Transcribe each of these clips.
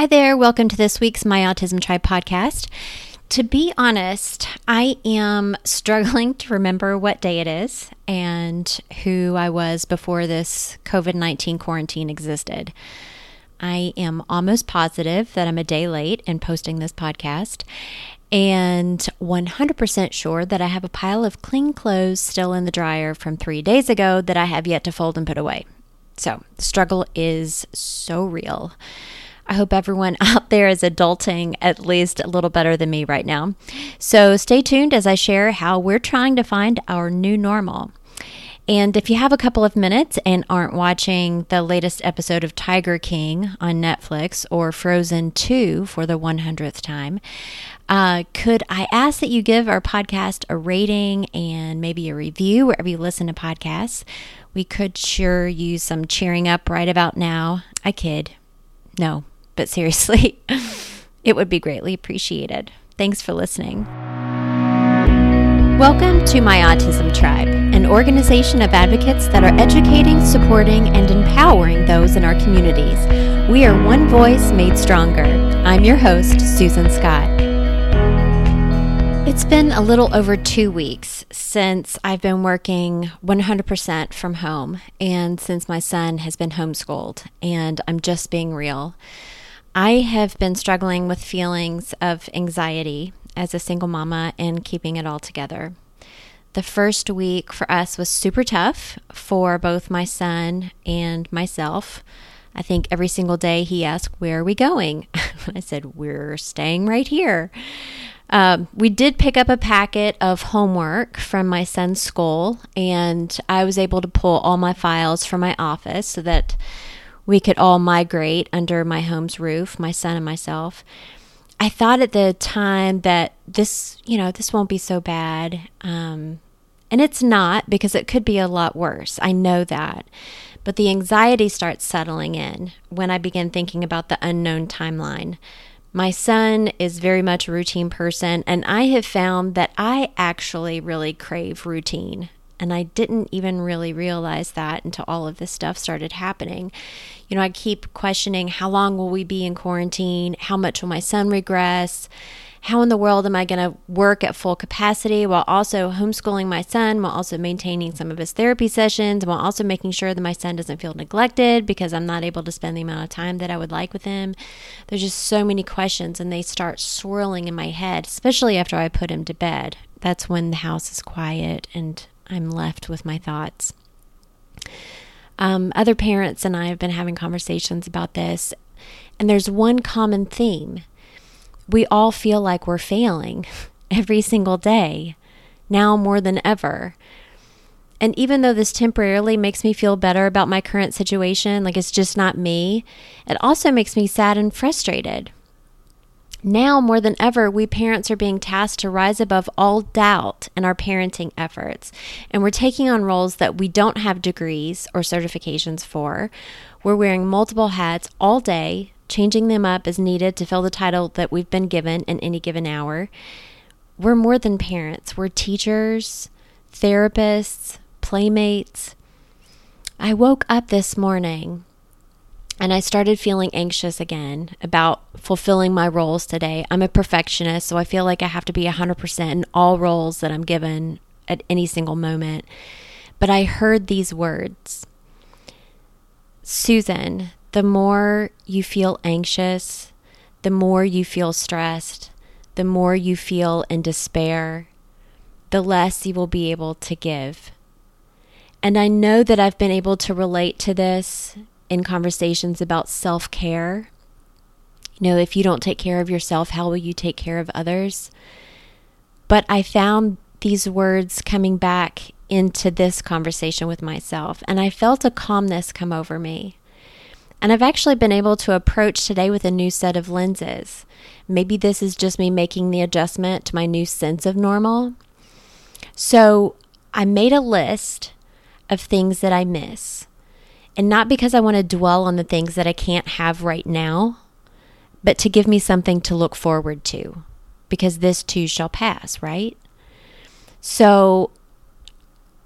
Hi there. Welcome to this week's My Autism Tribe podcast. To be honest, I am struggling to remember what day it is and who I was before this COVID 19 quarantine existed. I am almost positive that I'm a day late in posting this podcast and 100% sure that I have a pile of clean clothes still in the dryer from three days ago that I have yet to fold and put away. So the struggle is so real. I hope everyone out there is adulting at least a little better than me right now. So stay tuned as I share how we're trying to find our new normal. And if you have a couple of minutes and aren't watching the latest episode of Tiger King on Netflix or Frozen 2 for the 100th time, uh, could I ask that you give our podcast a rating and maybe a review wherever you listen to podcasts? We could sure use some cheering up right about now. I kid. No, but seriously, it would be greatly appreciated. Thanks for listening. Welcome to My Autism Tribe, an organization of advocates that are educating, supporting, and empowering those in our communities. We are one voice made stronger. I'm your host, Susan Scott. It's been a little over two weeks since I've been working 100% from home and since my son has been homeschooled, and I'm just being real. I have been struggling with feelings of anxiety as a single mama and keeping it all together. The first week for us was super tough for both my son and myself. I think every single day he asked, Where are we going? I said, We're staying right here. Um, we did pick up a packet of homework from my son's school, and I was able to pull all my files from my office so that we could all migrate under my home's roof, my son and myself. I thought at the time that this, you know, this won't be so bad. Um, and it's not because it could be a lot worse. I know that. But the anxiety starts settling in when I begin thinking about the unknown timeline. My son is very much a routine person, and I have found that I actually really crave routine. And I didn't even really realize that until all of this stuff started happening. You know, I keep questioning how long will we be in quarantine? How much will my son regress? How in the world am I going to work at full capacity while also homeschooling my son, while also maintaining some of his therapy sessions, while also making sure that my son doesn't feel neglected because I'm not able to spend the amount of time that I would like with him? There's just so many questions, and they start swirling in my head, especially after I put him to bed. That's when the house is quiet and I'm left with my thoughts. Um, other parents and I have been having conversations about this, and there's one common theme. We all feel like we're failing every single day, now more than ever. And even though this temporarily makes me feel better about my current situation, like it's just not me, it also makes me sad and frustrated. Now, more than ever, we parents are being tasked to rise above all doubt in our parenting efforts. And we're taking on roles that we don't have degrees or certifications for. We're wearing multiple hats all day, changing them up as needed to fill the title that we've been given in any given hour. We're more than parents, we're teachers, therapists, playmates. I woke up this morning and I started feeling anxious again about fulfilling my roles today. I'm a perfectionist, so I feel like I have to be 100% in all roles that I'm given at any single moment. But I heard these words Susan, the more you feel anxious, the more you feel stressed, the more you feel in despair, the less you will be able to give. And I know that I've been able to relate to this in conversations about self care. You know, if you don't take care of yourself, how will you take care of others? But I found these words coming back into this conversation with myself, and I felt a calmness come over me. And I've actually been able to approach today with a new set of lenses. Maybe this is just me making the adjustment to my new sense of normal. So I made a list of things that I miss. And not because I want to dwell on the things that I can't have right now, but to give me something to look forward to, because this too shall pass, right? So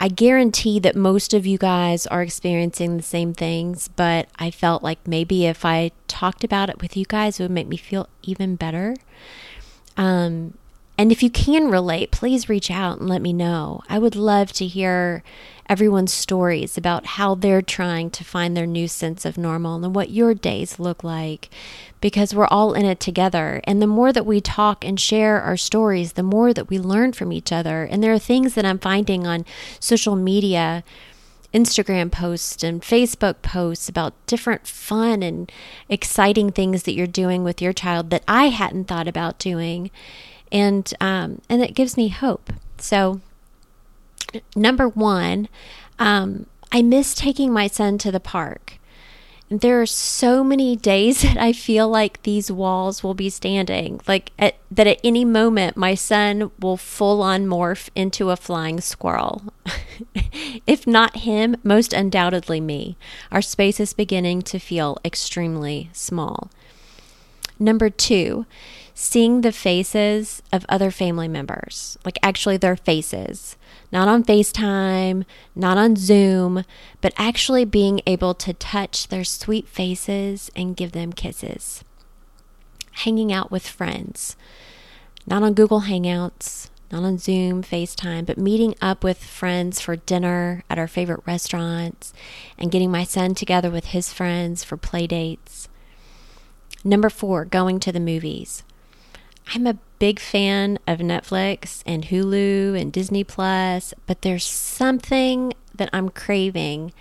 I guarantee that most of you guys are experiencing the same things, but I felt like maybe if I talked about it with you guys, it would make me feel even better. Um, and if you can relate, please reach out and let me know. I would love to hear everyone's stories about how they're trying to find their new sense of normal and what your days look like because we're all in it together. And the more that we talk and share our stories, the more that we learn from each other. And there are things that I'm finding on social media. Instagram posts and Facebook posts about different fun and exciting things that you're doing with your child that I hadn't thought about doing and um, and it gives me hope. So, number one, um, I miss taking my son to the park. There are so many days that I feel like these walls will be standing, like at, that at any moment my son will full on morph into a flying squirrel. if not him, most undoubtedly me. Our space is beginning to feel extremely small. Number two, seeing the faces of other family members, like actually their faces, not on FaceTime, not on Zoom, but actually being able to touch their sweet faces and give them kisses. Hanging out with friends, not on Google Hangouts, not on Zoom, FaceTime, but meeting up with friends for dinner at our favorite restaurants and getting my son together with his friends for play dates. Number four, going to the movies. I'm a big fan of Netflix and Hulu and Disney Plus, but there's something that I'm craving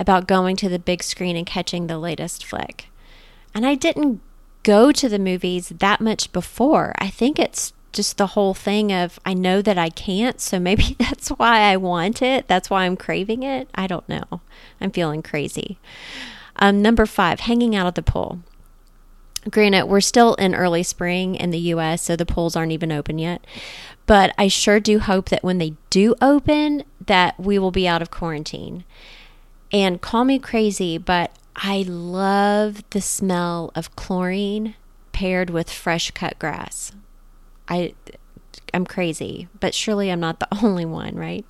about going to the big screen and catching the latest flick. And I didn't go to the movies that much before. I think it's just the whole thing of I know that I can't, so maybe that's why I want it. That's why I'm craving it. I don't know. I'm feeling crazy. Um, number five, hanging out at the pool. Granted, we're still in early spring in the US, so the pools aren't even open yet. But I sure do hope that when they do open, that we will be out of quarantine. And call me crazy, but I love the smell of chlorine paired with fresh cut grass. I I'm crazy, but surely I'm not the only one, right?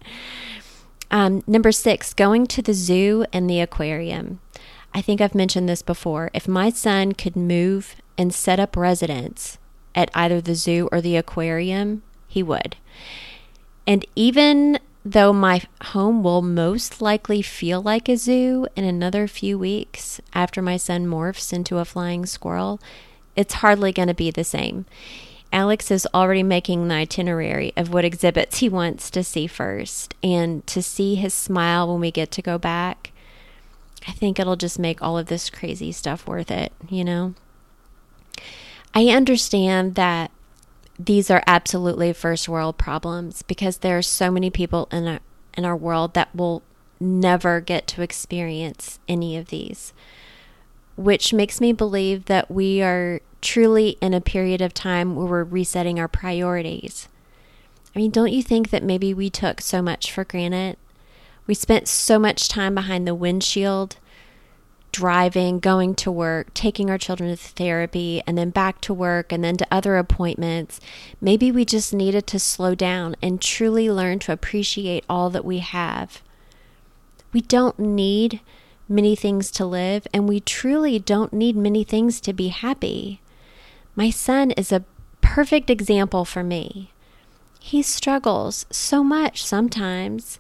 Um, number six, going to the zoo and the aquarium. I think I've mentioned this before. If my son could move and set up residence at either the zoo or the aquarium, he would. And even though my home will most likely feel like a zoo in another few weeks after my son morphs into a flying squirrel, it's hardly going to be the same. Alex is already making the itinerary of what exhibits he wants to see first, and to see his smile when we get to go back I think it'll just make all of this crazy stuff worth it, you know? I understand that these are absolutely first world problems because there are so many people in our, in our world that will never get to experience any of these, which makes me believe that we are truly in a period of time where we're resetting our priorities. I mean, don't you think that maybe we took so much for granted we spent so much time behind the windshield, driving, going to work, taking our children to therapy, and then back to work, and then to other appointments. Maybe we just needed to slow down and truly learn to appreciate all that we have. We don't need many things to live, and we truly don't need many things to be happy. My son is a perfect example for me. He struggles so much sometimes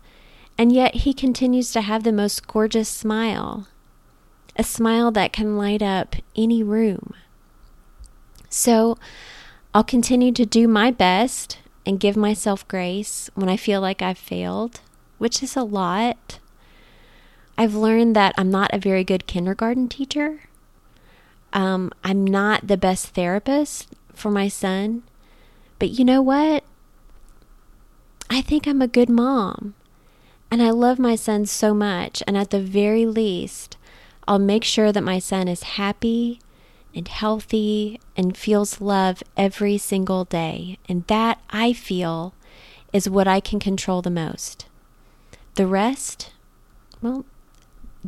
and yet he continues to have the most gorgeous smile, a smile that can light up any room. So I'll continue to do my best and give myself grace when I feel like I've failed, which is a lot. I've learned that I'm not a very good kindergarten teacher. Um, I'm not the best therapist for my son. But you know what? I think I'm a good mom. And I love my son so much. And at the very least, I'll make sure that my son is happy and healthy and feels love every single day. And that I feel is what I can control the most. The rest, well,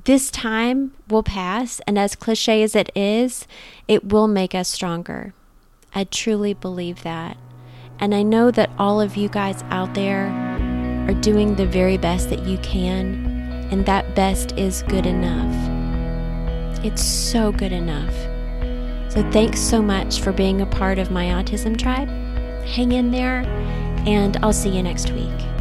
this time will pass. And as cliche as it is, it will make us stronger. I truly believe that. And I know that all of you guys out there are doing the very best that you can, and that best is good enough. It's so good enough. So, thanks so much for being a part of my autism tribe. Hang in there, and I'll see you next week.